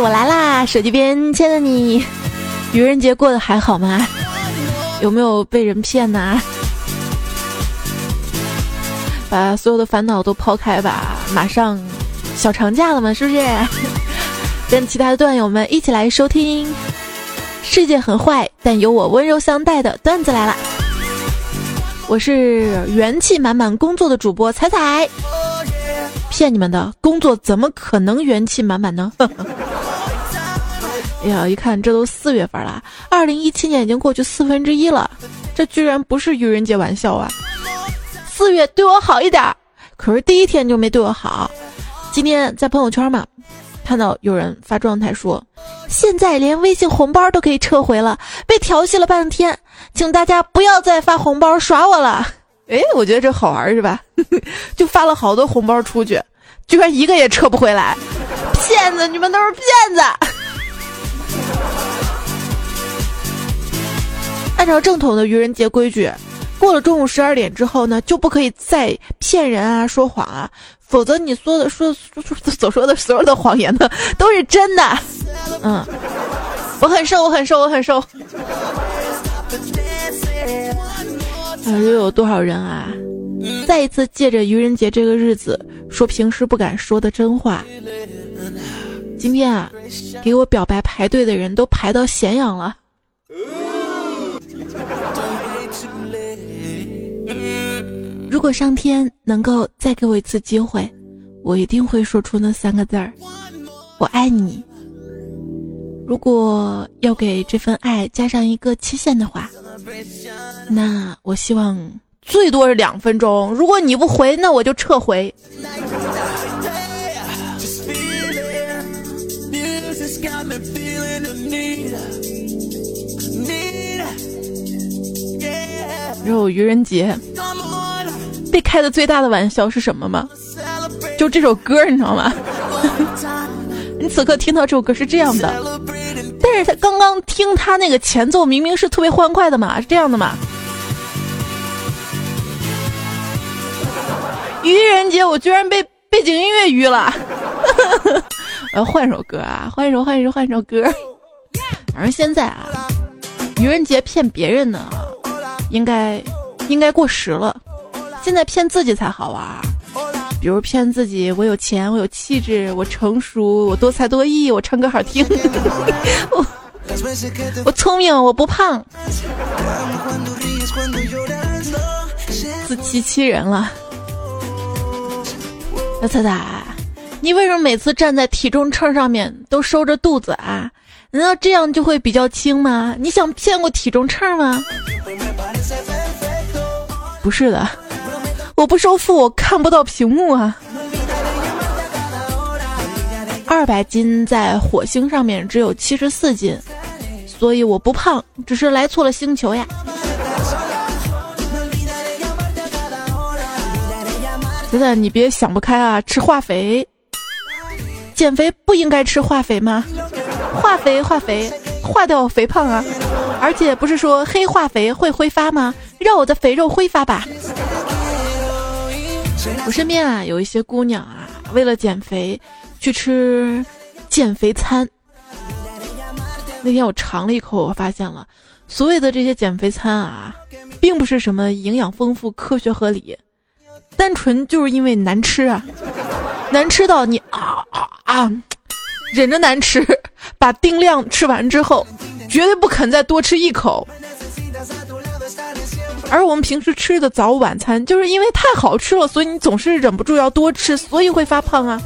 我来啦！手机边亲爱的你，愚人节过得还好吗？有没有被人骗呢？把所有的烦恼都抛开吧，马上小长假了嘛，是不是？跟其他的段友们一起来收听。世界很坏，但有我温柔相待的段子来了。我是元气满满工作的主播彩彩，骗你们的工作怎么可能元气满满呢？哎呀，一看这都四月份了，二零一七年已经过去四分之一了，这居然不是愚人节玩笑啊！四月对我好一点，可是第一天就没对我好。今天在朋友圈嘛。看到有人发状态说，现在连微信红包都可以撤回了，被调戏了半天，请大家不要再发红包耍我了。哎，我觉得这好玩是吧？就发了好多红包出去，居然一个也撤不回来，骗子！你们都是骗子！按照正统的愚人节规矩，过了中午十二点之后呢，就不可以再骗人啊、说谎啊。否则你说的说说所说的所有的谎言呢，都是真的。嗯，我很瘦，我很瘦，我很瘦。啊又有多少人啊？再一次借着愚人节这个日子，说平时不敢说的真话。今天啊，给我表白排队的人都排到咸阳了。如果上天能够再给我一次机会，我一定会说出那三个字儿：“我爱你。”如果要给这份爱加上一个期限的话，那我希望最多是两分钟。如果你不回，那我就撤回。然后愚人节。被开的最大的玩笑是什么吗？就这首歌，你知道吗？你此刻听到这首歌是这样的，但是他刚刚听他那个前奏，明明是特别欢快的嘛，是这样的嘛？愚人节，我居然被背景音乐愚了！我 要换首歌啊，换一首，换一首，换一首歌。反正现在啊，愚人节骗别人呢，应该应该过时了。现在骗自己才好玩，比如骗自己我有钱，我有气质，我成熟，我多才多艺，我唱歌好听，我我聪明，我不胖，自欺欺人了。那彩彩，你为什么每次站在体重秤上面都收着肚子啊？难道这样就会比较轻吗？你想骗过体重秤吗？不是的。我不收腹，我看不到屏幕啊！二百斤在火星上面只有七十四斤，所以我不胖，只是来错了星球呀。真的，你别想不开啊！吃化肥，减肥不应该吃化肥吗？化肥，化肥，化掉肥胖啊！而且不是说黑化肥会挥发吗？让我的肥肉挥发吧！我身边啊有一些姑娘啊，为了减肥去吃减肥餐。那天我尝了一口，我发现了，所谓的这些减肥餐啊，并不是什么营养丰富、科学合理，单纯就是因为难吃啊，难吃到你啊啊啊，忍着难吃，把定量吃完之后，绝对不肯再多吃一口。而我们平时吃的早晚餐，就是因为太好吃了，所以你总是忍不住要多吃，所以会发胖啊。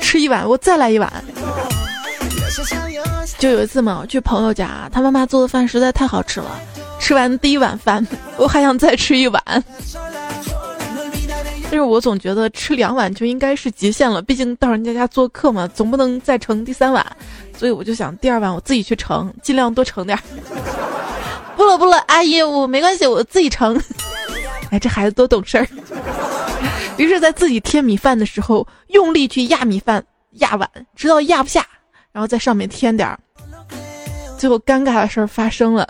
吃一碗，我再来一碗。就有一次嘛，我去朋友家，他妈妈做的饭实在太好吃了，吃完第一碗饭，我还想再吃一碗。但是我总觉得吃两碗就应该是极限了，毕竟到人家家做客嘛，总不能再盛第三碗。所以我就想，第二碗我自己去盛，尽量多盛点儿。不了不了，阿姨，我没关系，我自己盛。哎，这孩子多懂事儿。于是，在自己添米饭的时候，用力去压米饭、压碗，直到压不下，然后在上面添点儿。最后，尴尬的事儿发生了，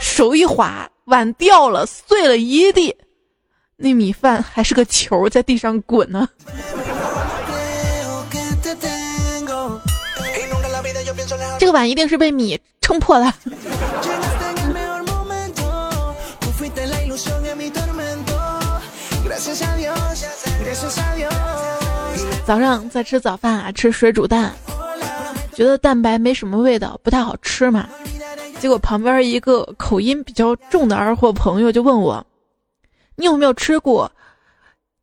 手一滑，碗掉了，碎了一地，那米饭还是个球，在地上滚呢。个碗一定是被米撑破了。早上在吃早饭啊，吃水煮蛋，觉得蛋白没什么味道，不太好吃嘛。结果旁边一个口音比较重的二货朋友就问我：“你有没有吃过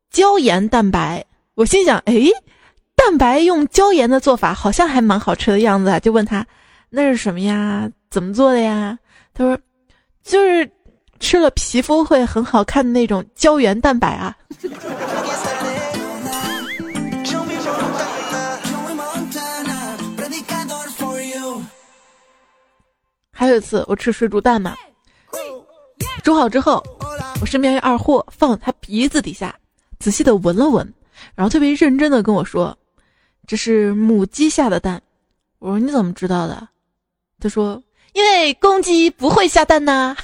椒盐蛋白？”我心想：“哎，蛋白用椒盐的做法好像还蛮好吃的样子啊。”就问他：“那是什么呀？怎么做的呀？”他说：“就是吃了皮肤会很好看的那种胶原蛋白啊。”还有一次，我吃水煮蛋嘛，煮好之后，我身边一二货放他鼻子底下，仔细的闻了闻，然后特别认真的跟我说：“这是母鸡下的蛋。”我说：“你怎么知道的？”他说：“因为公鸡不会下蛋呐。”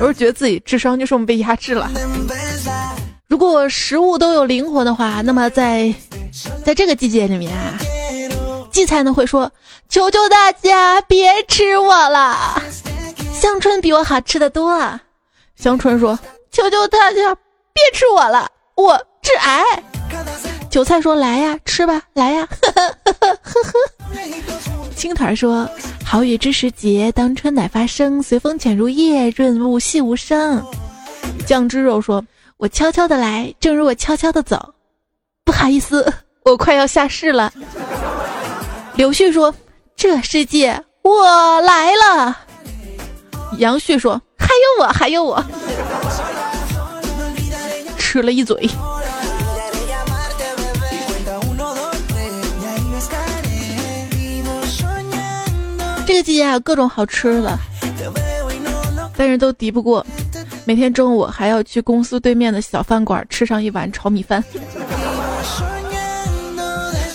我是觉得自己智商就这么被压制了。如果食物都有灵魂的话，那么在。在这个季节里面啊，荠菜呢会说：“求求大家别吃我了。”香椿比我好吃的多。香椿说：“求求大家别吃我了，我致癌。”韭菜说：“来呀，吃吧，来呀。”呵呵呵呵呵。青团说：“好雨知时节，当春乃发生，随风潜入夜，润物细无声。”酱汁肉说：“我悄悄的来，正如我悄悄的走。”不好意思，我快要下市了。柳絮说：“这世界我来了。”杨旭说：“还有我，还有我。”吃了一嘴。这个季节啊，各种好吃的，但是都敌不过每天中午还要去公司对面的小饭馆吃上一碗炒米饭。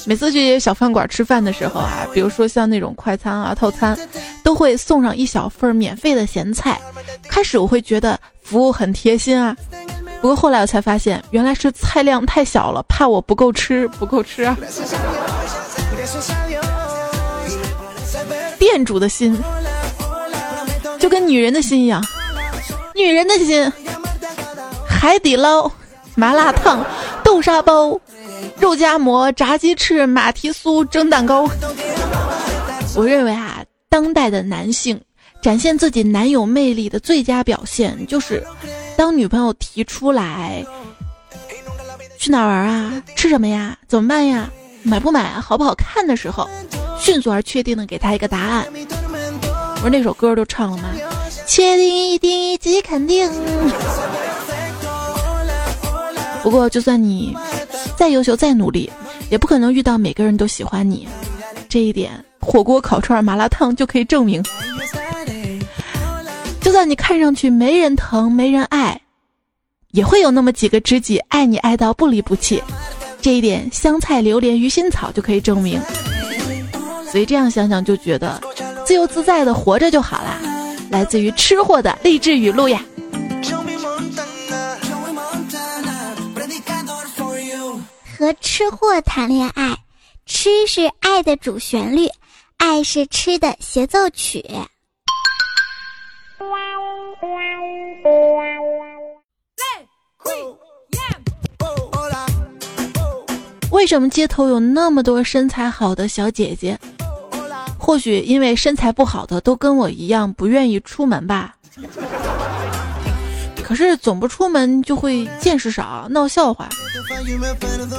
每次去小饭馆吃饭的时候啊，比如说像那种快餐啊、套餐，都会送上一小份免费的咸菜。开始我会觉得服务很贴心啊，不过后来我才发现，原来是菜量太小了，怕我不够吃，不够吃。啊。店主的心就跟女人的心一样，女人的心，海底捞、麻辣烫、豆沙包。肉夹馍、炸鸡翅、马蹄酥、蒸蛋糕。我认为啊，当代的男性展现自己男友魅力的最佳表现，就是当女朋友提出来去哪玩啊、吃什么呀、怎么办呀、买不买、好不好看的时候，迅速而确定的给他一个答案。我说那首歌都唱了吗？确定、一定、以及肯定。不过，就算你。再优秀再努力，也不可能遇到每个人都喜欢你。这一点，火锅、烤串、麻辣烫就可以证明。就算你看上去没人疼、没人爱，也会有那么几个知己爱你爱到不离不弃。这一点，香菜、榴莲、鱼腥草就可以证明。所以这样想想就觉得，自由自在的活着就好啦。来自于吃货的励志语录呀。和吃货谈恋爱，吃是爱的主旋律，爱是吃的协奏曲。为什么街头有那么多身材好的小姐姐？或许因为身材不好的都跟我一样不愿意出门吧。可是总不出门就会见识少，闹笑话。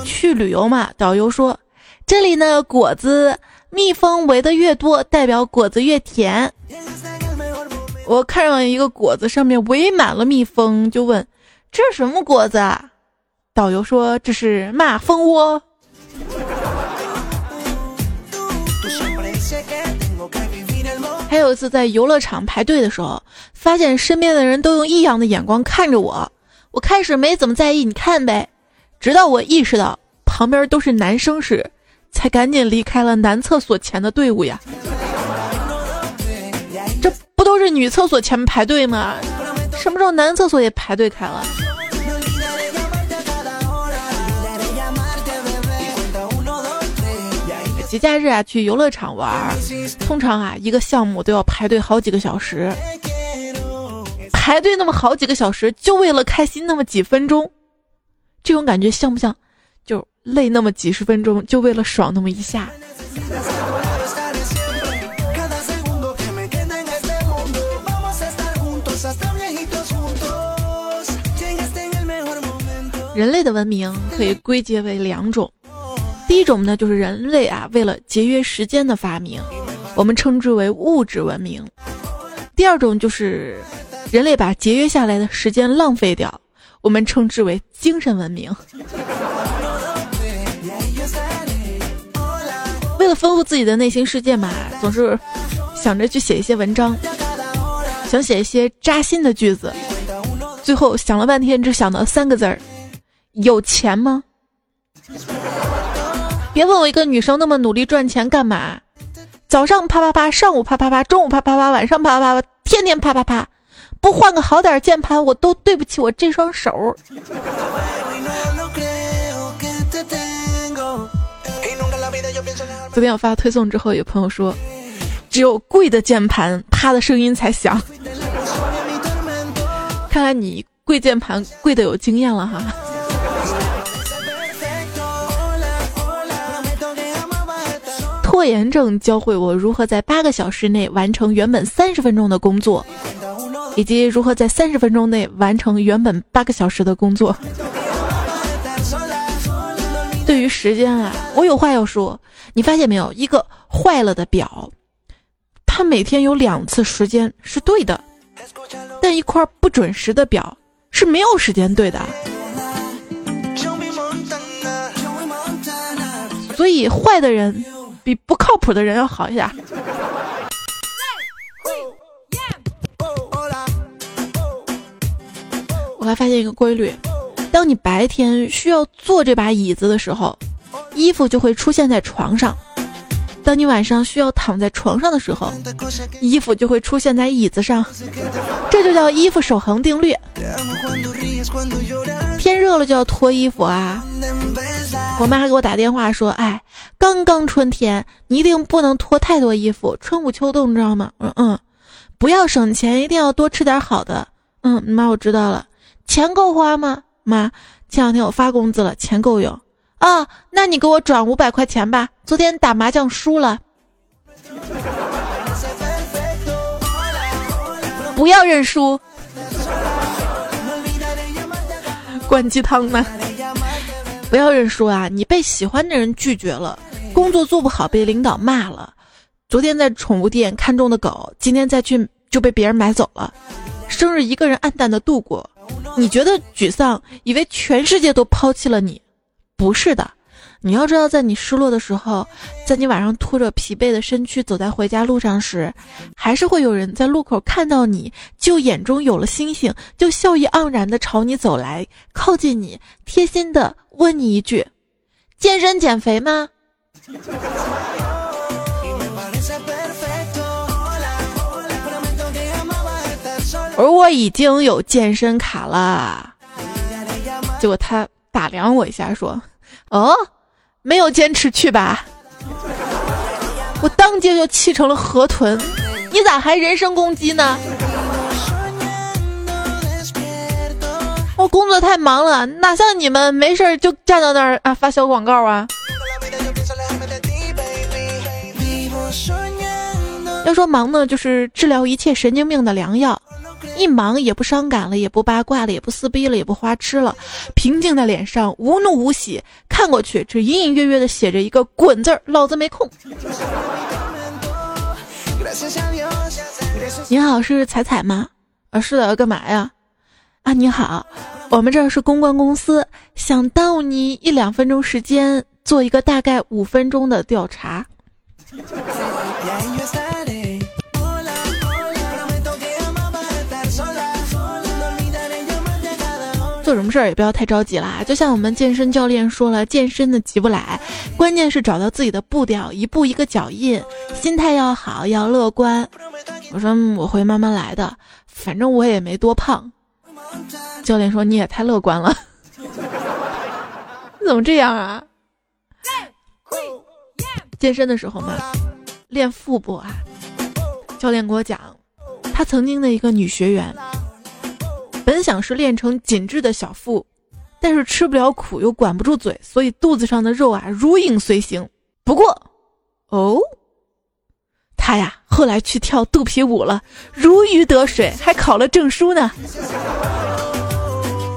去旅游嘛，导游说这里呢果子蜜蜂围的越多，代表果子越甜。我看上一个果子上面围满了蜜蜂，就问这是什么果子？啊？导游说这是马蜂窝。还有一次在游乐场排队的时候，发现身边的人都用异样的眼光看着我。我开始没怎么在意，你看呗。直到我意识到旁边都是男生时，才赶紧离开了男厕所前的队伍呀。这不都是女厕所前排队吗？什么时候男厕所也排队开了？节假日啊去游乐场玩，通常啊一个项目都要排队好几个小时，排队那么好几个小时，就为了开心那么几分钟，这种感觉像不像？就累那么几十分钟，就为了爽那么一下。人类的文明可以归结为两种，第一种呢就是人类啊为了节约时间的发明，我们称之为物质文明；第二种就是人类把节约下来的时间浪费掉，我们称之为精神文明。为了丰富自己的内心世界嘛，总是想着去写一些文章，想写一些扎心的句子，最后想了半天，只想到三个字儿。有钱吗？别问我一个女生那么努力赚钱干嘛？早上啪啪啪，上午啪啪啪，中午啪啪啪，晚上啪啪啪，天天啪啪啪，不换个好点键盘，我都对不起我这双手。昨天我发推送之后，有朋友说，只有贵的键盘，啪的声音才响。看来你贵键盘贵的有经验了哈。拖延症教会我如何在八个小时内完成原本三十分钟的工作，以及如何在三十分钟内完成原本八个小时的工作。对于时间啊，我有话要说。你发现没有，一个坏了的表，它每天有两次时间是对的，但一块不准时的表是没有时间对的。所以坏的人。比不靠谱的人要好一点。我还发现一个规律：当你白天需要坐这把椅子的时候，衣服就会出现在床上；当你晚上需要躺在床上的时候，衣服就会出现在椅子上。这就叫衣服守恒定律。天热了就要脱衣服啊！我妈还给我打电话说：“哎，刚刚春天，你一定不能脱太多衣服，春捂秋冻，你知道吗？”嗯嗯，不要省钱，一定要多吃点好的。嗯，妈，我知道了。钱够花吗？妈，前两天我发工资了，钱够用。啊，那你给我转五百块钱吧，昨天打麻将输了。不要认输。灌鸡汤呢？不要认输啊！你被喜欢的人拒绝了，工作做不好被领导骂了，昨天在宠物店看中的狗，今天再去就被别人买走了，生日一个人暗淡的度过，你觉得沮丧，以为全世界都抛弃了你，不是的。你要知道，在你失落的时候，在你晚上拖着疲惫的身躯走在回家路上时，还是会有人在路口看到你，就眼中有了星星，就笑意盎然的朝你走来，靠近你，贴心的问你一句：“健身减肥吗？” 而我已经有健身卡了，结果他打量我一下，说：“哦。”没有坚持去吧，我当街就气成了河豚，你咋还人身攻击呢？我工作太忙了，哪像你们没事就站到那儿啊发小广告啊？要说忙呢，就是治疗一切神经病的良药。一忙也不伤感了，也不八卦了，也不撕逼了，也不花痴了，平静的脸上无怒无喜，看过去只隐隐约约的写着一个“滚”字儿，老子没空。你好，是彩彩吗？啊，是的，干嘛呀？啊，你好，我们这儿是公关公司，想耽误你一两分钟时间，做一个大概五分钟的调查。事儿也不要太着急啦，就像我们健身教练说了，健身的急不来，关键是找到自己的步调，一步一个脚印，心态要好，要乐观。我说我会慢慢来的，反正我也没多胖。教练说你也太乐观了，你怎么这样啊？健身的时候嘛，练腹部啊，教练给我讲，他曾经的一个女学员，本想是练成紧致的小腹，但是吃不了苦又管不住嘴，所以肚子上的肉啊如影随形。不过，哦，他呀后来去跳肚皮舞了，如鱼得水，还考了证书呢。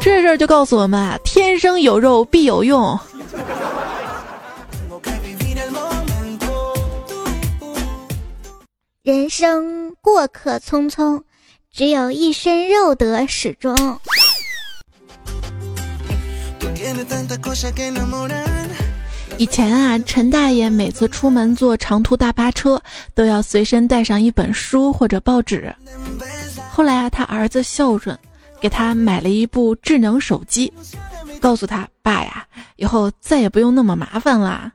这事儿就告诉我们啊，天生有肉必有用。人生过客匆匆，只有一身肉得始终。以前啊，陈大爷每次出门坐长途大巴车，都要随身带上一本书或者报纸。后来啊，他儿子孝顺，给他买了一部智能手机，告诉他爸呀，以后再也不用那么麻烦啦。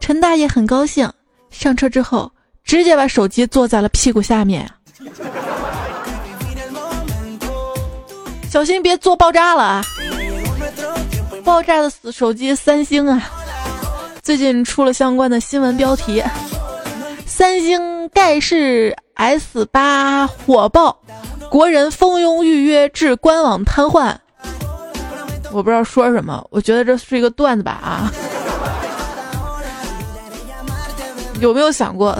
陈大爷很高兴，上车之后。直接把手机坐在了屁股下面，小心别做爆炸了啊！爆炸的手机三星啊，最近出了相关的新闻标题：三星盖世 S 八火爆，国人蜂拥预约至官网瘫痪。我不知道说什么，我觉得这是一个段子吧啊？有没有想过？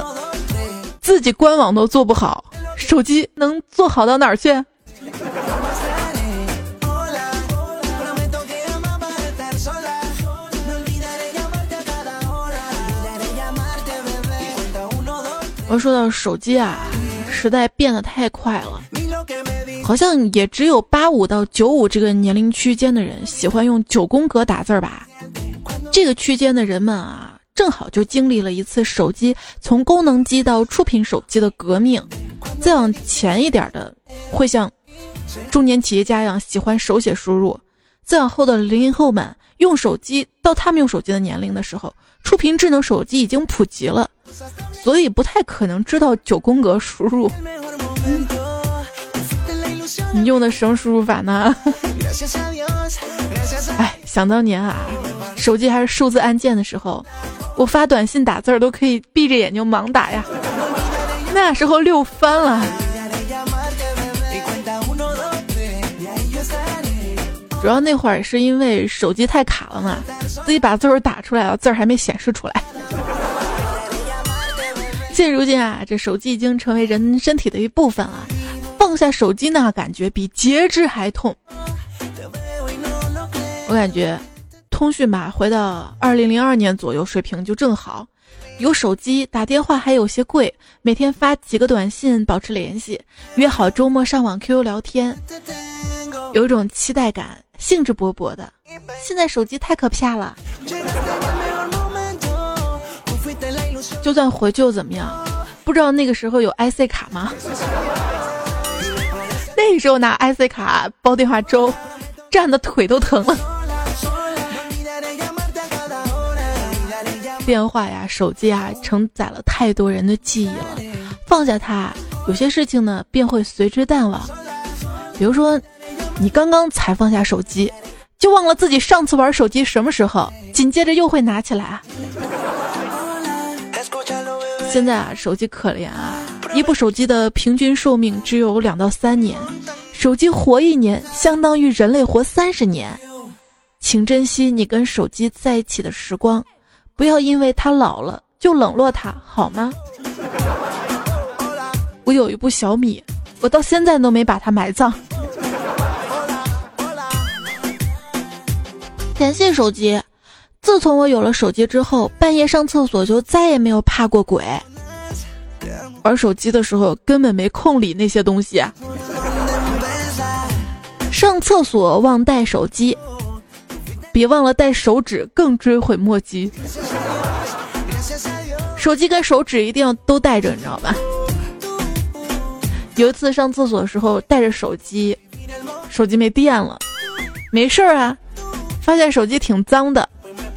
自己官网都做不好，手机能做好到哪儿去？我说到手机啊，时代变得太快了，好像也只有八五到九五这个年龄区间的人喜欢用九宫格打字吧。这个区间的人们啊。正好就经历了一次手机从功能机到触屏手机的革命，再往前一点的会像中年企业家一样喜欢手写输入，再往后的零零后们用手机到他们用手机的年龄的时候，触屏智能手机已经普及了，所以不太可能知道九宫格输入。你用的什么输入法呢？哎，想当年啊，手机还是数字按键的时候。我发短信打字儿都可以闭着眼睛盲打呀，那时候溜翻了。主要那会儿是因为手机太卡了嘛，自己把字儿打出来了，字儿还没显示出来。现如今啊，这手机已经成为人身体的一部分了，放下手机那感觉比截肢还痛。我感觉。通讯吧，回到二零零二年左右水平就正好。有手机打电话还有些贵，每天发几个短信保持联系，约好周末上网 QQ 聊天，有一种期待感，兴致勃勃的。现在手机太可怕了，就算回去又怎么样？不知道那个时候有 IC 卡吗？那时候拿 IC 卡煲电话粥，站的腿都疼了。电话呀，手机啊，承载了太多人的记忆了。放下它，有些事情呢便会随之淡忘。比如说，你刚刚才放下手机，就忘了自己上次玩手机什么时候，紧接着又会拿起来。现在啊，手机可怜啊，一部手机的平均寿命只有两到三年，手机活一年相当于人类活三十年，请珍惜你跟手机在一起的时光。不要因为它老了就冷落它，好吗？我有一部小米，我到现在都没把它埋葬。感谢手机，自从我有了手机之后，半夜上厕所就再也没有怕过鬼。玩手机的时候根本没空理那些东西。上厕所忘带手机。别忘了带手指，更追悔莫及。手机跟手指一定要都带着，你知道吧？有一次上厕所的时候带着手机，手机没电了，没事儿啊，发现手机挺脏的，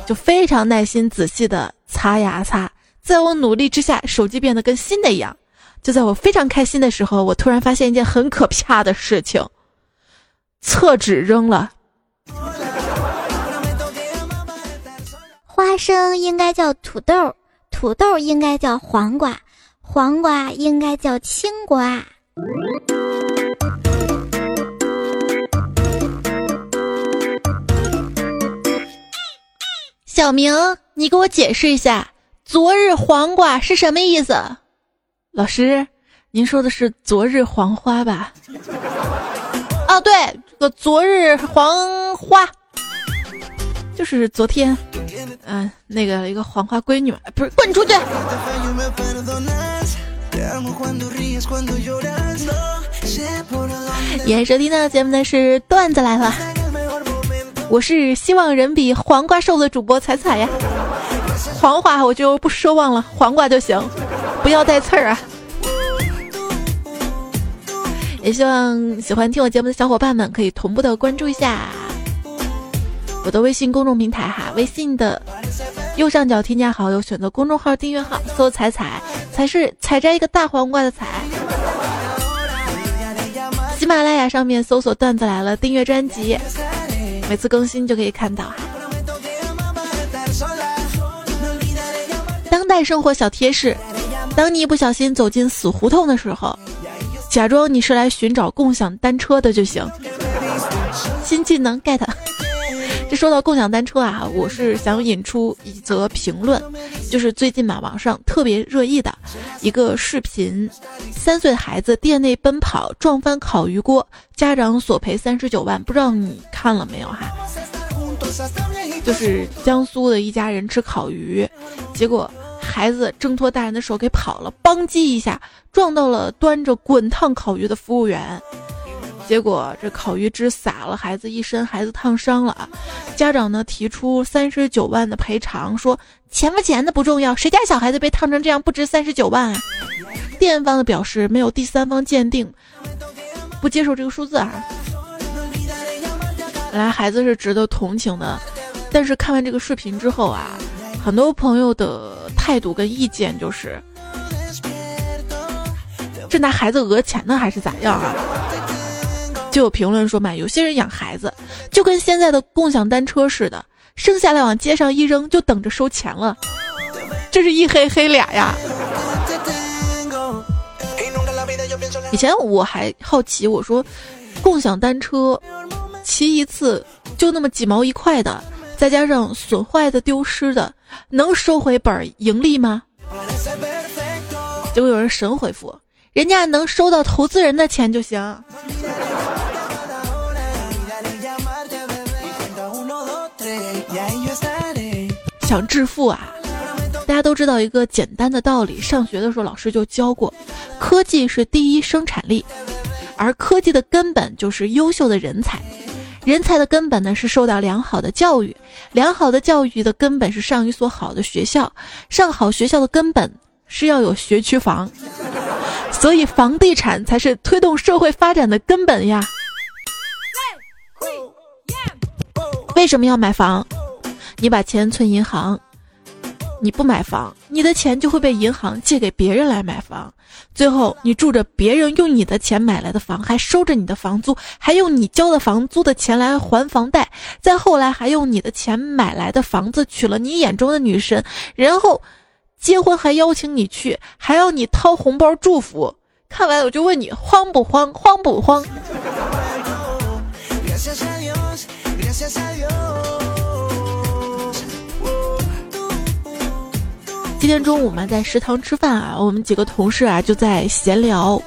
就非常耐心仔细的擦呀擦。在我努力之下，手机变得跟新的一样。就在我非常开心的时候，我突然发现一件很可怕的事情：厕纸扔了。花生应该叫土豆，土豆应该叫黄瓜，黄瓜应该叫青瓜。小明，你给我解释一下，昨日黄瓜是什么意思？老师，您说的是昨日黄花吧？哦，对，这个昨日黄花，就是昨天，嗯，那个一个黄花闺女，不是，滚出去！也收听到节目的是段子来了。我是希望人比黄瓜瘦的主播彩彩呀，黄瓜我就不奢望了，黄瓜就行，不要带刺儿啊。也希望喜欢听我节目的小伙伴们可以同步的关注一下我的微信公众平台哈，微信的右上角添加好友，选择公众号订阅号，搜“彩彩”，才是采摘一个大黄瓜的采。喜马拉雅上面搜索“段子来了”，订阅专辑。每次更新就可以看到。当代生活小贴士：当你一不小心走进死胡同的时候，假装你是来寻找共享单车的就行。新技能 get。这说到共享单车啊，我是想引出一则评论，就是最近嘛网上特别热议的一个视频：三岁孩子店内奔跑撞翻烤鱼锅，家长索赔三十九万。不知道你看了没有哈？就是江苏的一家人吃烤鱼，结果孩子挣脱大人的手给跑了，邦叽一下撞到了端着滚烫烤鱼的服务员。结果这烤鱼汁洒了孩子一身，孩子烫伤了啊！家长呢提出三十九万的赔偿，说钱不钱的不重要，谁家小孩子被烫成这样不值三十九万啊？店方的表示没有第三方鉴定，不接受这个数字啊。本来孩子是值得同情的，但是看完这个视频之后啊，很多朋友的态度跟意见就是，这拿孩子讹钱呢，还是咋样啊？就有评论说嘛，有些人养孩子就跟现在的共享单车似的，生下来往街上一扔，就等着收钱了。这是一黑黑俩呀。以前我还好奇，我说共享单车骑一次就那么几毛一块的，再加上损坏的、丢失的，能收回本盈利吗？结果有人神回复，人家能收到投资人的钱就行。想致富啊！大家都知道一个简单的道理，上学的时候老师就教过：科技是第一生产力，而科技的根本就是优秀的人才。人才的根本呢是受到良好的教育，良好的教育的根本是上一所好的学校，上好学校的根本是要有学区房。所以房地产才是推动社会发展的根本呀！为什么要买房？你把钱存银行，你不买房，你的钱就会被银行借给别人来买房，最后你住着别人用你的钱买来的房，还收着你的房租，还用你交的房租的钱来还房贷，再后来还用你的钱买来的房子娶了你眼中的女神，然后结婚还邀请你去，还要你掏红包祝福。看完我就问你慌不慌？慌不慌？今天中午嘛，在食堂吃饭啊，我们几个同事啊就在闲聊。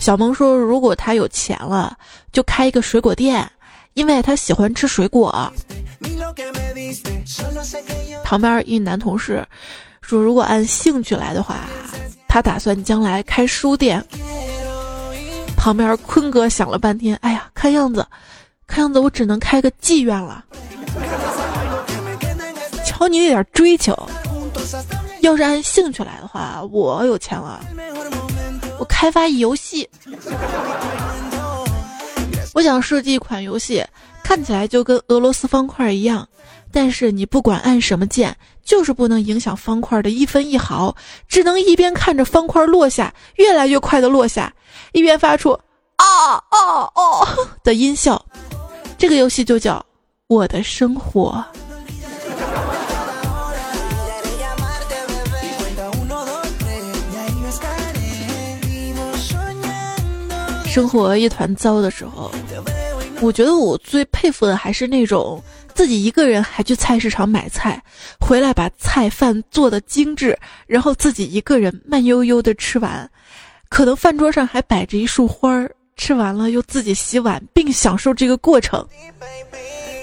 小萌说，如果他有钱了，就开一个水果店，因为他喜欢吃水果。旁边一男同事说，如果按兴趣来的话，他打算将来开书店。旁边坤哥想了半天，哎呀，看样子，看样子我只能开个妓院了。瞧你那点追求。要是按兴趣来的话，我有钱了，我开发游戏，我想设计一款游戏，看起来就跟俄罗斯方块一样，但是你不管按什么键，就是不能影响方块的一分一毫，只能一边看着方块落下，越来越快的落下，一边发出啊啊啊的音效。这个游戏就叫我的生活。生活一团糟的时候，我觉得我最佩服的还是那种自己一个人还去菜市场买菜，回来把菜饭做的精致，然后自己一个人慢悠悠的吃完，可能饭桌上还摆着一束花儿，吃完了又自己洗碗，并享受这个过程。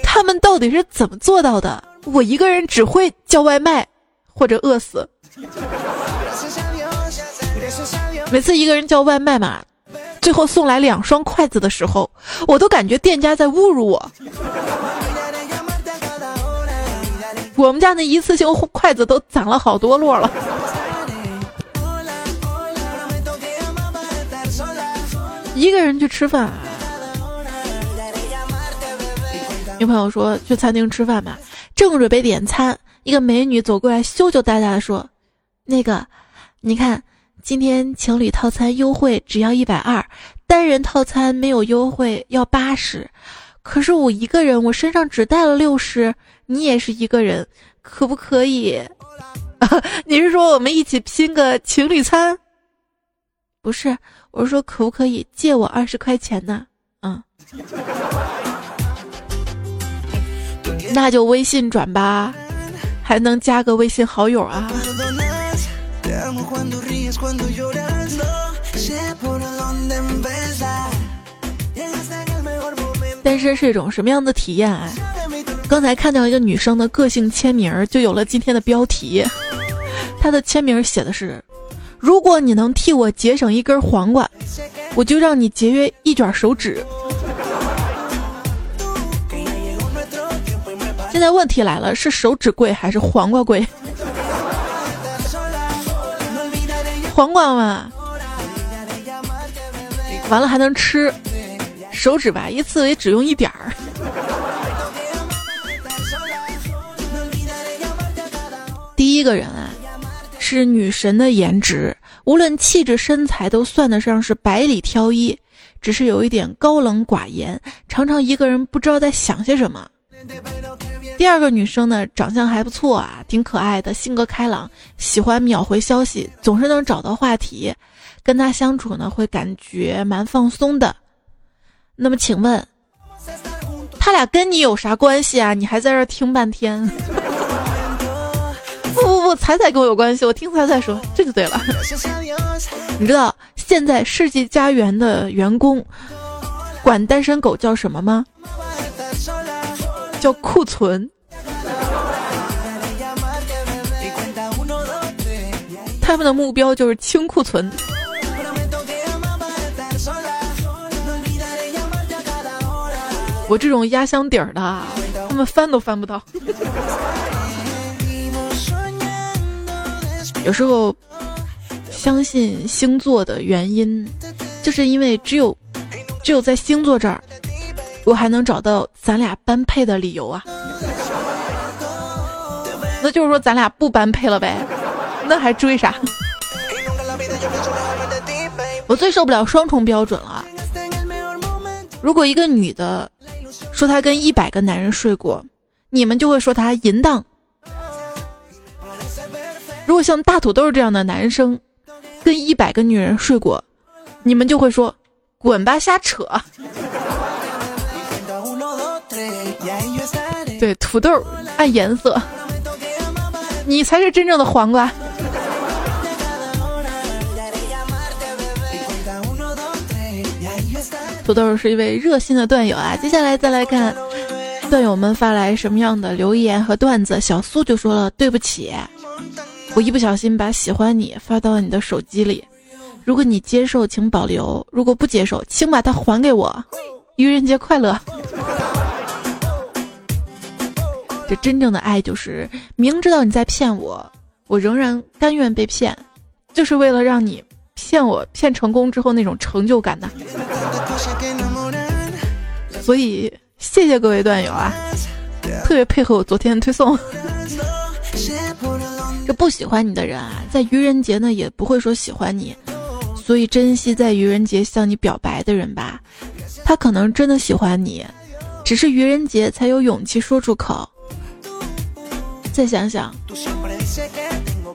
他们到底是怎么做到的？我一个人只会叫外卖，或者饿死。每次一个人叫外卖嘛，最后送来两双筷子的时候，我都感觉店家在侮辱我。我们家那一次性筷子都攒了好多摞了。一个人去吃饭，女朋友说去餐厅吃饭吧，正准备点餐，一个美女走过来，羞羞答答的说：“那个，你看。”今天情侣套餐优惠只要一百二，单人套餐没有优惠要八十。可是我一个人，我身上只带了六十，你也是一个人，可不可以？你是说我们一起拼个情侣餐？不是，我是说可不可以借我二十块钱呢？嗯，那就微信转吧，还能加个微信好友啊。单身是一种什么样的体验啊？刚才看到一个女生的个性签名，就有了今天的标题。她的签名写的是：“如果你能替我节省一根黄瓜，我就让你节约一卷手指。”现在问题来了，是手指贵还是黄瓜贵？黄瓜嘛，完了还能吃，手指吧一次也只用一点儿。第一个人啊，是女神的颜值，无论气质身材都算得上是百里挑一，只是有一点高冷寡言，常常一个人不知道在想些什么。第二个女生呢，长相还不错啊，挺可爱的，性格开朗，喜欢秒回消息，总是能找到话题，跟她相处呢会感觉蛮放松的。那么请问，他俩跟你有啥关系啊？你还在这听半天？不不不，彩彩跟我有关系，我听彩彩说这就对了。你知道现在世纪佳缘的员工管单身狗叫什么吗？叫库存，他们的目标就是清库存。我这种压箱底儿的，他们翻都翻不到。有时候相信星座的原因，就是因为只有只有在星座这儿。我还能找到咱俩般配的理由啊，那就是说咱俩不般配了呗，那还追啥？我最受不了双重标准了。如果一个女的说她跟一百个男人睡过，你们就会说她淫荡；如果像大土豆这样的男生跟一百个女人睡过，你们就会说滚吧，瞎扯。对，土豆按颜色，你才是真正的黄瓜。土豆是一位热心的段友啊，接下来再来看段友们发来什么样的留言和段子。小苏就说了：“对不起，我一不小心把喜欢你发到了你的手机里，如果你接受，请保留；如果不接受，请把它还给我。愚人节快乐。”这真正的爱就是明知道你在骗我，我仍然甘愿被骗，就是为了让你骗我骗成功之后那种成就感呐。所以谢谢各位段友啊，特别配合我昨天的推送。这不喜欢你的人啊，在愚人节呢也不会说喜欢你，所以珍惜在愚人节向你表白的人吧，他可能真的喜欢你，只是愚人节才有勇气说出口。再想想，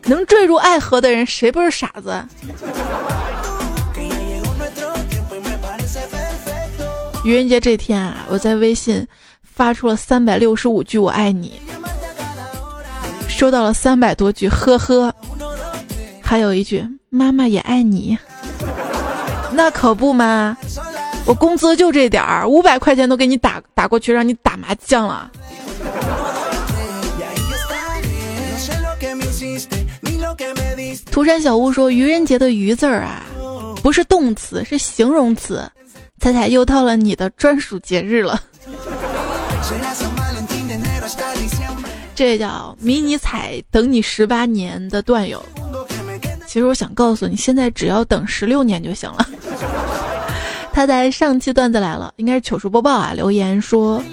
能坠入爱河的人，谁不是傻子？愚人节这天啊，我在微信发出了三百六十五句“我爱你”，收到了三百多句“呵呵”，还有一句“妈妈也爱你”。那可不嘛，我工资就这点儿，五百块钱都给你打打过去，让你打麻将了。涂山小屋说：“愚人节的‘愚’字儿啊，不是动词，是形容词。”彩彩又到了你的专属节日了，这叫迷你彩等你十八年的段友。其实我想告诉你，现在只要等十六年就行了。他在上期段子来了，应该是糗事播报啊，留言说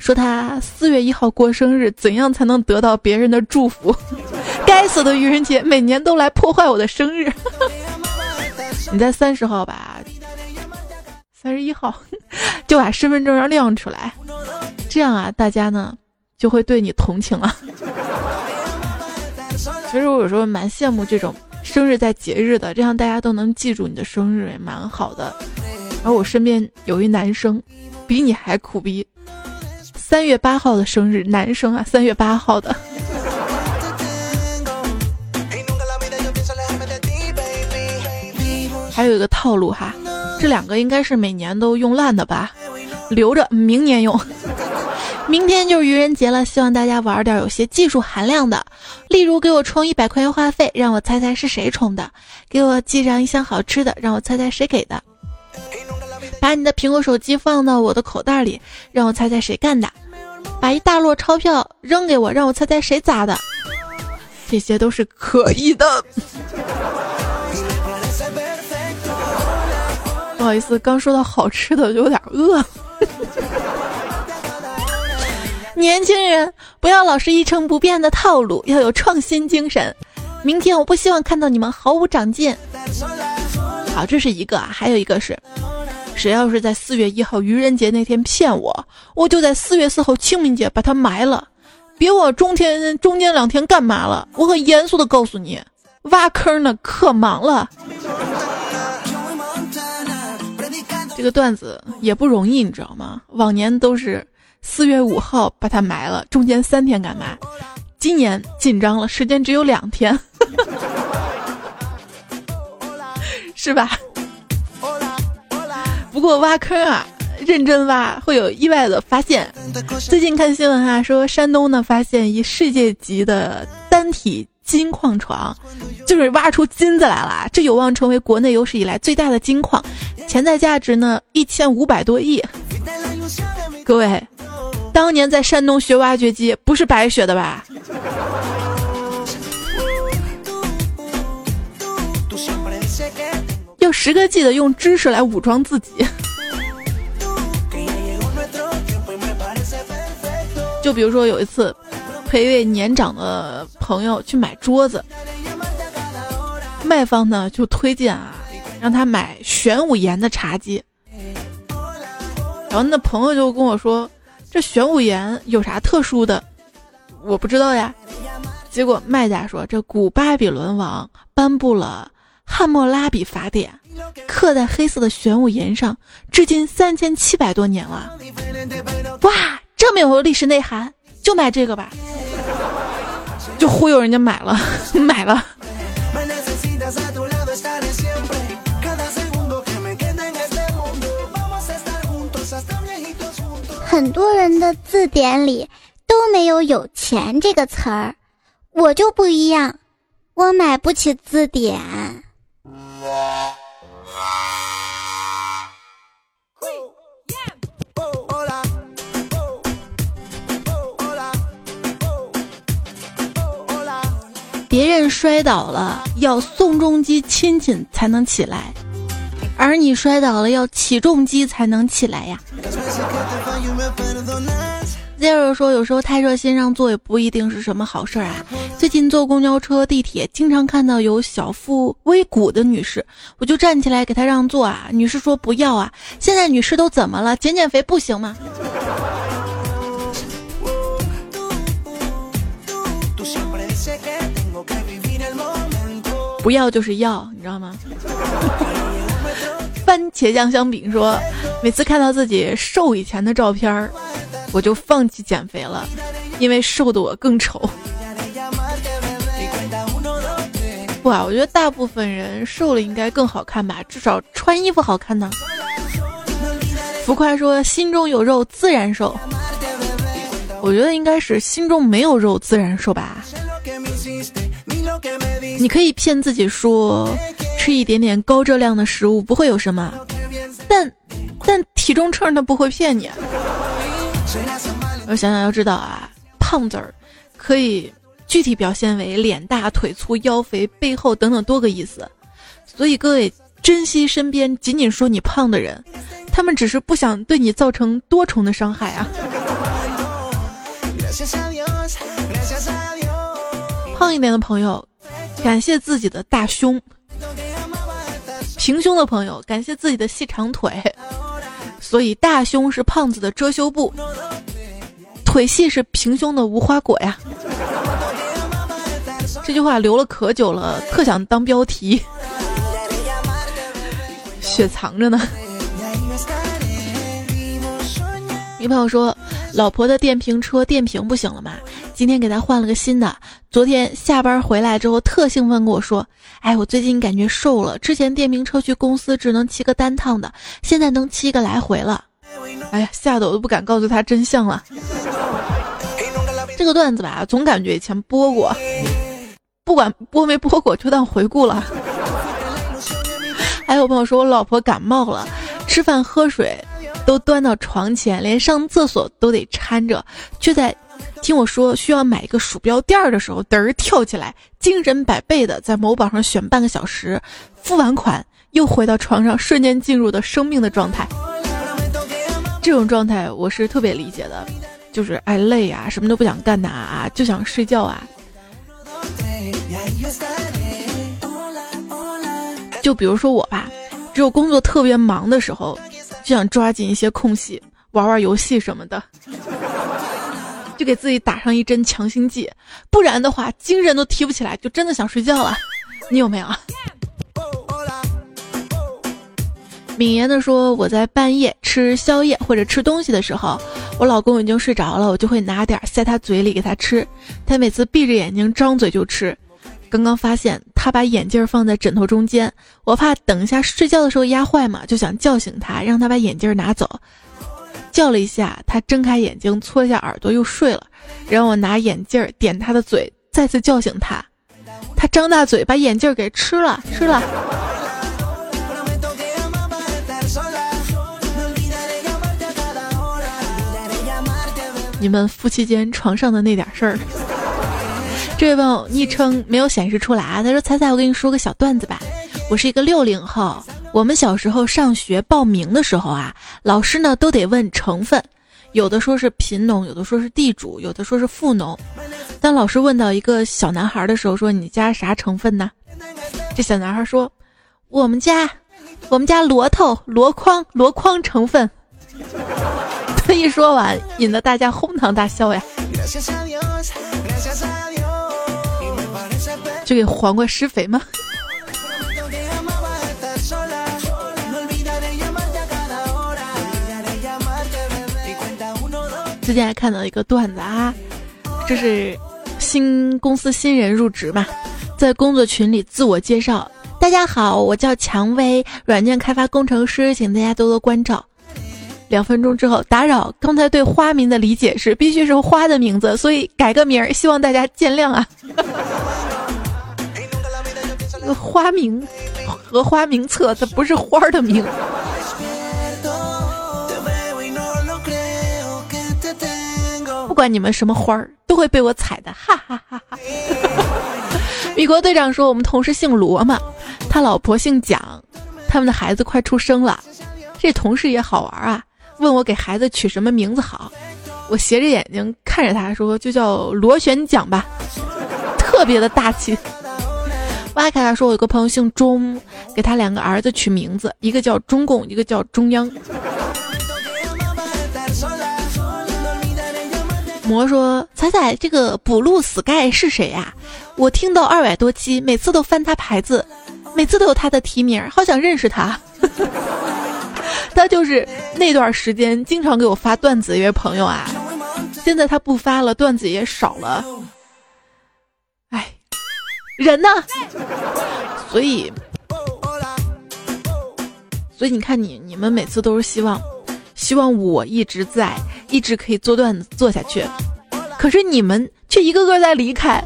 说他四月一号过生日，怎样才能得到别人的祝福？该死的愚人节，每年都来破坏我的生日。你在三十号吧？三十一号 就把身份证要亮出来，这样啊，大家呢就会对你同情了。其实我有时候蛮羡慕这种生日在节日的，这样大家都能记住你的生日，也蛮好的。而我身边有一男生，比你还苦逼，三月八号的生日，男生啊，三月八号的。还有一个套路哈，这两个应该是每年都用烂的吧，留着明年用。明天就是愚人节了，希望大家玩点有些技术含量的，例如给我充一百块钱话费，让我猜猜是谁充的；给我寄上一箱好吃的，让我猜猜谁给的。把你的苹果手机放到我的口袋里，让我猜猜谁干的；把一大摞钞票扔给我，让我猜猜谁砸的。这些都是可以的。不好意思，刚说到好吃的就有点饿。年轻人不要老是一成不变的套路，要有创新精神。明天我不希望看到你们毫无长进。好，这是一个啊，还有一个是。谁要是在四月一号愚人节那天骗我，我就在四月四号清明节把他埋了。别我中天中间两天干嘛了，我很严肃的告诉你，挖坑呢，可忙了。这个段子也不容易，你知道吗？往年都是四月五号把它埋了，中间三天干嘛？今年紧张了，时间只有两天，是吧？不过挖坑啊，认真挖会有意外的发现。最近看新闻啊，说山东呢发现一世界级的单体金矿床，就是挖出金子来了，这有望成为国内有史以来最大的金矿，潜在价值呢一千五百多亿。各位，当年在山东学挖掘机不是白学的吧？要时刻记得用知识来武装自己。就比如说有一次，陪一位年长的朋友去买桌子，卖方呢就推荐啊，让他买玄武岩的茶几。然后那朋友就跟我说：“这玄武岩有啥特殊的？我不知道呀。”结果卖家说：“这古巴比伦王颁布了。”汉谟拉比法典刻在黑色的玄武岩上，至今三千七百多年了。哇，这么有历史内涵，就买这个吧，就忽悠人家买了，买了。很多人的字典里都没有“有钱”这个词儿，我就不一样，我买不起字典。别人摔倒了要宋仲基亲亲才能起来，而你摔倒了要起重机才能起来呀。Zero 说：“有时候太热心让座也不一定是什么好事儿啊。最近坐公交车、地铁，经常看到有小腹微鼓的女士，我就站起来给她让座啊。女士说不要啊。现在女士都怎么了？减减肥不行吗？不要就是要，你知道吗？” 番茄酱香饼说，每次看到自己瘦以前的照片儿，我就放弃减肥了，因为瘦的我更丑。不啊，我觉得大部分人瘦了应该更好看吧，至少穿衣服好看呢。浮夸说心中有肉自然瘦，我觉得应该是心中没有肉自然瘦吧。你可以骗自己说吃一点点高热量的食物不会有什么，但但体重秤它不会骗你。我想想要知道啊，胖子儿可以。具体表现为脸大、腿粗、腰肥、背后等等多个意思，所以各位珍惜身边仅仅说你胖的人，他们只是不想对你造成多重的伤害啊。胖一点的朋友，感谢自己的大胸；平胸的朋友，感谢自己的细长腿。所以大胸是胖子的遮羞布，腿细是平胸的无花果呀。这句话留了可久了，特想当标题，雪藏着呢。一朋友说，老婆的电瓶车电瓶不行了嘛，今天给他换了个新的。昨天下班回来之后，特兴奋跟我说：“哎，我最近感觉瘦了，之前电瓶车去公司只能骑个单趟的，现在能骑个来回了。”哎呀，吓得我都不敢告诉他真相了。这个段子吧，总感觉以前播过。不管播没播过，就当回顾了。还有朋友说，我老婆感冒了，吃饭喝水都端到床前，连上厕所都得搀着，却在听我说需要买一个鼠标垫儿的时候，嘚儿跳起来，精神百倍的在某宝上选半个小时，付完款又回到床上，瞬间进入的生命的状态。这种状态我是特别理解的，就是爱累啊，什么都不想干呐啊，就想睡觉啊。就比如说我吧，只有工作特别忙的时候，就想抓紧一些空隙玩玩游戏什么的，就给自己打上一针强心剂，不然的话精神都提不起来，就真的想睡觉了。你有没有？敏言的说，我在半夜吃宵夜或者吃东西的时候，我老公已经睡着了，我就会拿点塞他嘴里给他吃，他每次闭着眼睛张嘴就吃。刚刚发现他把眼镜放在枕头中间，我怕等一下睡觉的时候压坏嘛，就想叫醒他，让他把眼镜拿走。叫了一下，他睁开眼睛，搓一下耳朵，又睡了。让我拿眼镜点他的嘴，再次叫醒他。他张大嘴把眼镜给吃了，吃了。你们夫妻间床上的那点事儿。这位朋友昵称没有显示出来啊，他说：“彩彩，我跟你说个小段子吧。我是一个六零后，我们小时候上学报名的时候啊，老师呢都得问成分，有的说是贫农，有的说是地主，有的说是富农。当老师问到一个小男孩的时候，说你家啥成分呢？这小男孩说：我们家，我们家箩头、箩筐、箩筐成分。他一说完，引得大家哄堂大笑呀。”就给黄瓜施肥吗？最近还看到一个段子啊，这是新公司新人入职嘛，在工作群里自我介绍：“大家好，我叫蔷薇，软件开发工程师，请大家多多关照。”两分钟之后，打扰，刚才对花名的理解是必须是花的名字，所以改个名儿，希望大家见谅啊。花名和花名册，它不是花的名。不管你们什么花儿，都会被我踩的，哈哈哈哈。米 国队长说，我们同事姓罗嘛，他老婆姓蒋，他们的孩子快出生了。这同事也好玩啊，问我给孩子取什么名字好。我斜着眼睛看着他说，就叫螺旋桨吧，特别的大气。挖开他说：“我有个朋友姓钟，给他两个儿子取名字，一个叫中共，一个叫中央。”魔说：“彩彩，这个 blue sky 是谁呀？我听到二百多期，每次都翻他牌子，每次都有他的提名，好想认识他。他就是那段时间经常给我发段子一位朋友啊，现在他不发了，段子也少了。哎，人呢？所以，所以你看，你你们每次都是希望，希望我一直在，一直可以做段子做下去。可是你们却一个个在离开，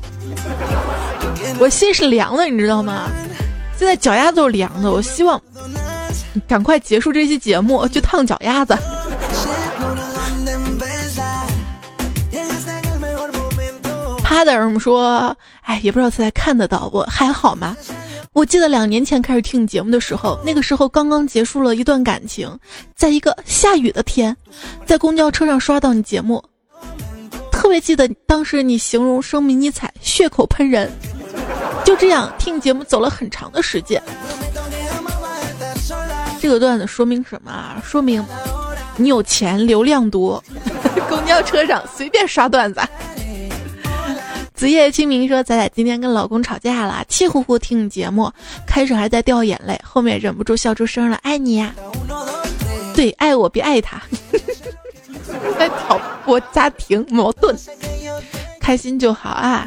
我心是凉的，你知道吗？现在脚丫子都是凉的。我希望赶快结束这期节目，去烫脚丫子。趴的人说：“哎，也不知道现在看得到不？还好吗？我记得两年前开始听你节目的时候，那个时候刚刚结束了一段感情，在一个下雨的天，在公交车上刷到你节目。”特别记得当时你形容声迷你彩血口喷人，就这样听节目走了很长的时间。这个段子说明什么啊？说明你有钱，流量多，公交车上随便刷段子。子夜清明说：“仔仔今天跟老公吵架了，气呼呼听你节目，开始还在掉眼泪，后面忍不住笑出声了。爱你呀，对，爱我别爱他。”在挑拨家庭矛盾，开心就好啊！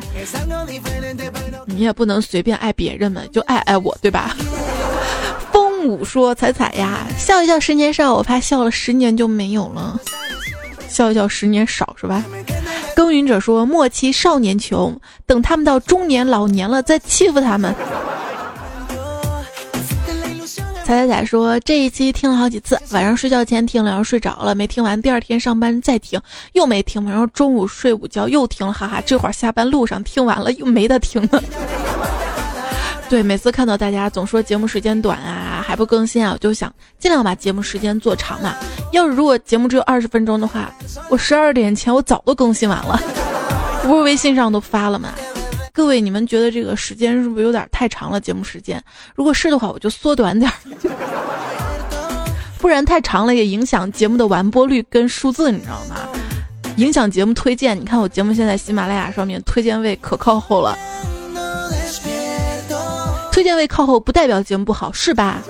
你也不能随便爱别人嘛，就爱爱我，对吧？风舞说：“彩彩呀，笑一笑十年少，我怕笑了十年就没有了。笑一笑十年少是吧？”耕耘者说：“莫欺少年穷，等他们到中年老年了再欺负他们。”彩彩彩说：“这一期听了好几次，晚上睡觉前听了，然后睡着了，没听完。第二天上班再听，又没听完。然后中午睡午觉又听了，哈哈。这会儿下班路上听完了，又没得听了。对，每次看到大家总说节目时间短啊，还不更新啊，我就想尽量把节目时间做长嘛。要是如果节目只有二十分钟的话，我十二点前我早都更新完了，不是微信上都发了吗？”各位，你们觉得这个时间是不是有点太长了？节目时间，如果是的话，我就缩短点儿，不然太长了也影响节目的完播率跟数字，你知道吗？影响节目推荐。你看我节目现在喜马拉雅上面推荐位可靠后了，推荐位靠后不代表节目不好，是吧？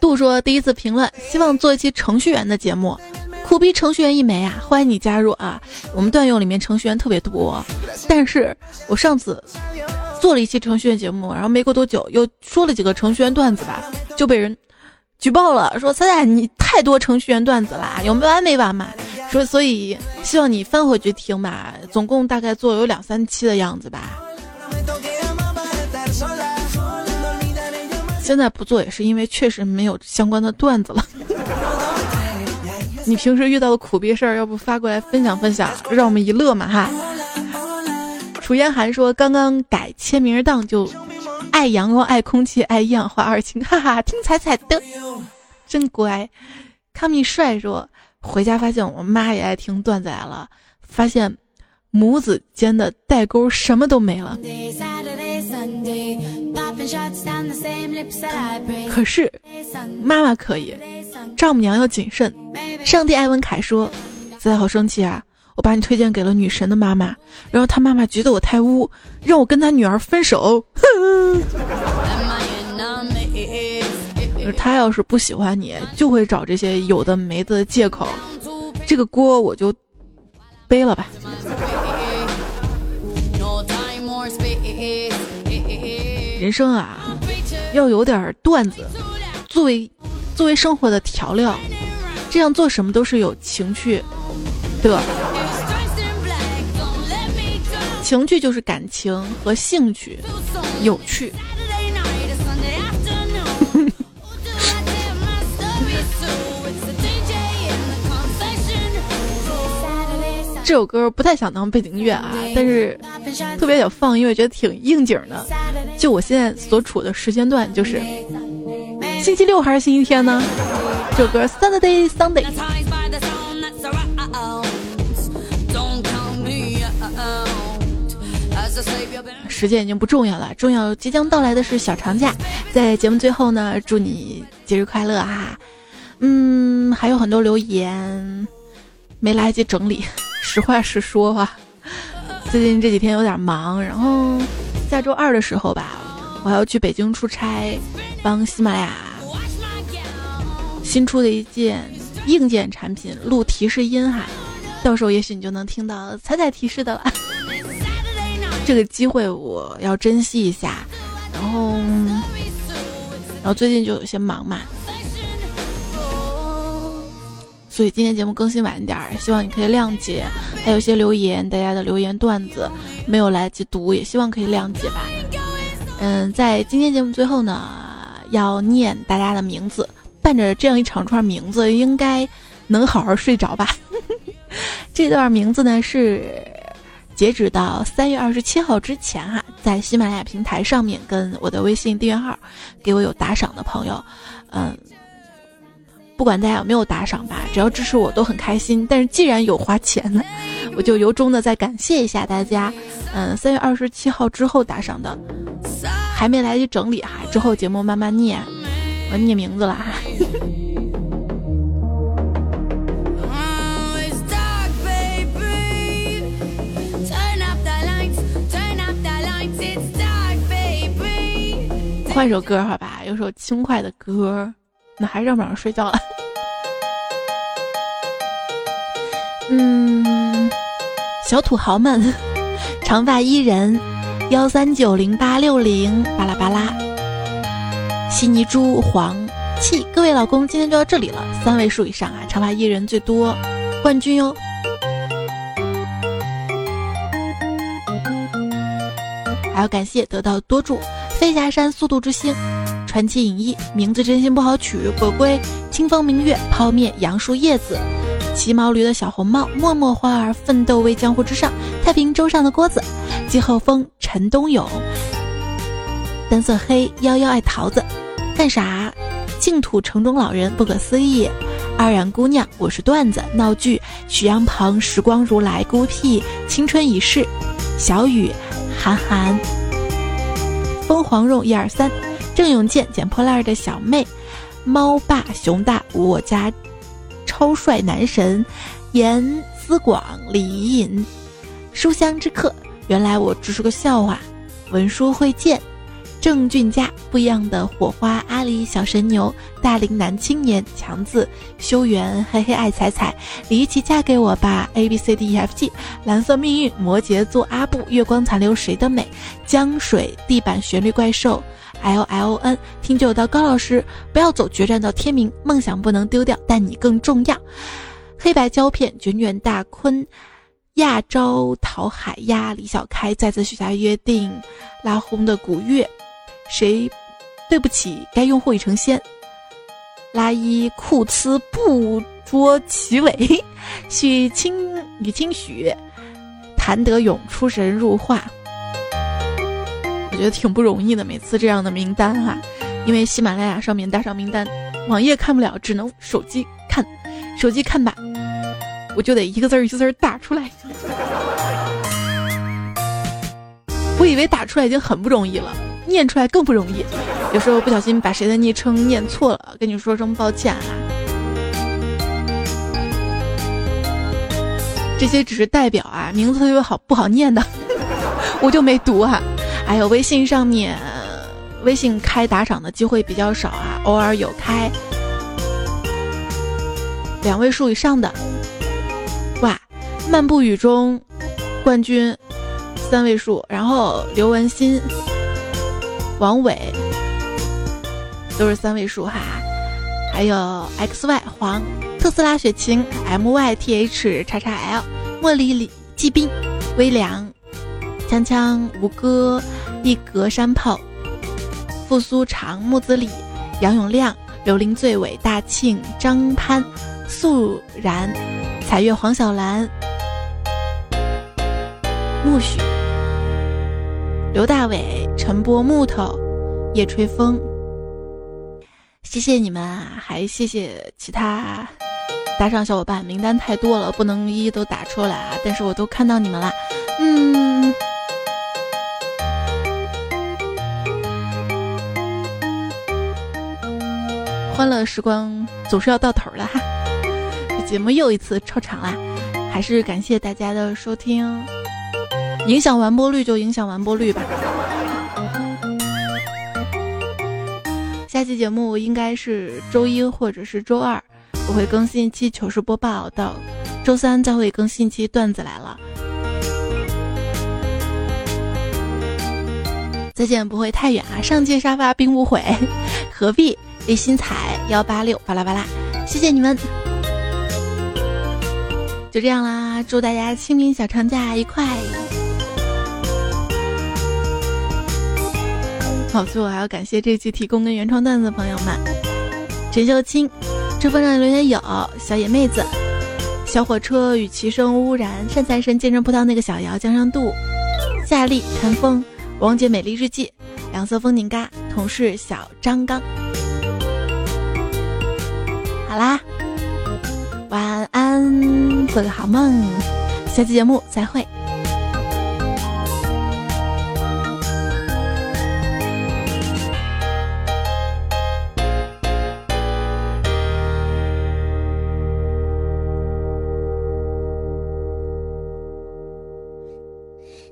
杜说第一次评论，希望做一期程序员的节目。苦逼程序员一枚啊，欢迎你加入啊！我们段友里面程序员特别多，但是我上次做了一期程序员节目，然后没过多久又说了几个程序员段子吧，就被人举报了，说彩彩你太多程序员段子啦，有没完没完嘛？说所以希望你翻回去听吧，总共大概做有两三期的样子吧。现在不做也是因为确实没有相关的段子了。你平时遇到的苦逼事儿，要不发过来分享分享，让我们一乐嘛哈。楚烟寒说：“刚刚改签名档，就爱阳光、爱空气、爱一氧化二氢，哈哈，听彩彩的，真乖。”康米帅说：“回家发现我妈也爱听段子来了，发现母子间的代沟什么都没了。”可是妈妈可以，丈母娘要谨慎。上帝艾文凯说：“仔好生气啊！我把你推荐给了女神的妈妈，然后她妈妈觉得我太污，让我跟她女儿分手。哼！他要是不喜欢你，就会找这些有的没的借口，这个锅我就背了吧。”人生啊，要有点段子，作为作为生活的调料，这样做什么都是有情趣的。情趣就是感情和兴趣，有趣。这首歌不太想当背景音乐啊，但是特别想放，因为觉得挺应景的。就我现在所处的时间段，就是星期六还是星期天呢？这首歌 Sunday Sunday。时间已经不重要了，重要即将到来的是小长假。在节目最后呢，祝你节日快乐哈！嗯，还有很多留言没来得及整理。实话实说吧，最近这几天有点忙，然后下周二的时候吧，我还要去北京出差，帮喜马拉雅新出的一件硬件产品录提示音哈，到时候也许你就能听到彩彩提示的了。这个机会我要珍惜一下，然后，然后最近就有些忙嘛。所以今天节目更新晚一点，希望你可以谅解。还有一些留言，大家的留言段子没有来得及读，也希望可以谅解吧。嗯，在今天节目最后呢，要念大家的名字，伴着这样一长串名字，应该能好好睡着吧。这段名字呢是截止到三月二十七号之前哈，在喜马拉雅平台上面跟我的微信订阅号给我有打赏的朋友，嗯。不管大家有没有打赏吧，只要支持我都很开心。但是既然有花钱呢，我就由衷的再感谢一下大家。嗯，三月二十七号之后打赏的，还没来得及整理哈，之后节目慢慢念，我念名字了哈。换首歌好吧，有首轻快的歌。那还是让晚上睡觉了。嗯，小土豪们，长发伊人，幺三九零八六零，巴拉巴拉，悉尼猪黄气，各位老公，今天就到这里了，三位数以上啊，长发伊人最多，冠军哟。还要感谢得到多助，飞霞山速度之星。传奇影艺名字真心不好取，鬼鬼清风明月泡面杨树叶子，骑毛驴的小红帽默默花儿奋斗为江湖之上，太平洲上的锅子，季后风陈东勇，单色黑幺幺爱桃子，干啥？净土城中老人不可思议，二染姑娘我是段子。闹剧，许阳鹏时光如来孤僻。青春已逝，小雨韩寒，风黄肉一二三。郑永健捡破烂的小妹，猫爸熊大我家超帅男神，严思广李隐，书香之客，原来我只是个笑话，文书会见，郑俊佳不一样的火花，阿里小神牛，大龄男青年强子修缘，嘿嘿爱彩彩，李一起嫁给我吧，A B C D E F G，蓝色命运，摩羯座阿布，月光残留谁的美，江水地板旋律怪兽。L L N，听就到高老师，不要走决战到天明，梦想不能丢掉，但你更重要。黑白胶片，卷卷大坤，亚洲淘海鸭，李小开再次许下约定，拉轰的古月，谁对不起该用户已成仙，拉伊库兹不捉其尾，许清雨清许，谭德勇出神入化。觉得挺不容易的，每次这样的名单哈，因为喜马拉雅上面打赏名单，网页看不了，只能手机看，手机看吧，我就得一个字儿一个字儿打出来。我以为打出来已经很不容易了，念出来更不容易。有时候不小心把谁的昵称念错了，跟你说声抱歉哈。这些只是代表啊，名字特别好不好念的，我就没读哈。还有微信上面，微信开打赏的机会比较少啊，偶尔有开。两位数以上的。哇，漫步雨中冠军三位数，然后刘文新、王伟都是三位数哈，还有 X Y 黄、特斯拉雪晴、M Y T H 叉叉 L、茉莉李季斌、微凉、锵锵吴哥。一格山炮，复苏长木子李，杨永亮，刘林最伟，大庆张潘，素然，彩月黄小兰，木许，刘大伟，陈波木头，叶吹风。谢谢你们啊，还谢谢其他打赏小伙伴，名单太多了，不能一一都打出来啊，但是我都看到你们了，嗯。欢乐时光总是要到头了哈，这节目又一次超长啦，还是感谢大家的收听，影响完播率就影响完播率吧。下期节目应该是周一或者是周二，我会更新一期糗事播报，到周三再会更新一期段子来了。再见不会太远啊，上届沙发并不毁，何必？李新彩幺八六巴拉巴拉，谢谢你们。就这样啦，祝大家清明小长假愉快。好，最后还要感谢这期提供跟原创段子的朋友们：陈秀清、春风上留言有小野妹子、小火车与其声污染、善财神见证葡萄那个小姚江上渡、夏丽陈峰、王姐美丽日记、两色风景嘎、同事小张刚。好啦，晚安，做个好梦，下期节目再会。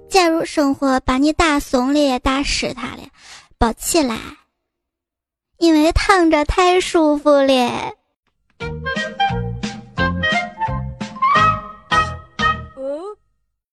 假如生活把你打怂了打湿他了，抱起来，因为躺着太舒服了。Thank you.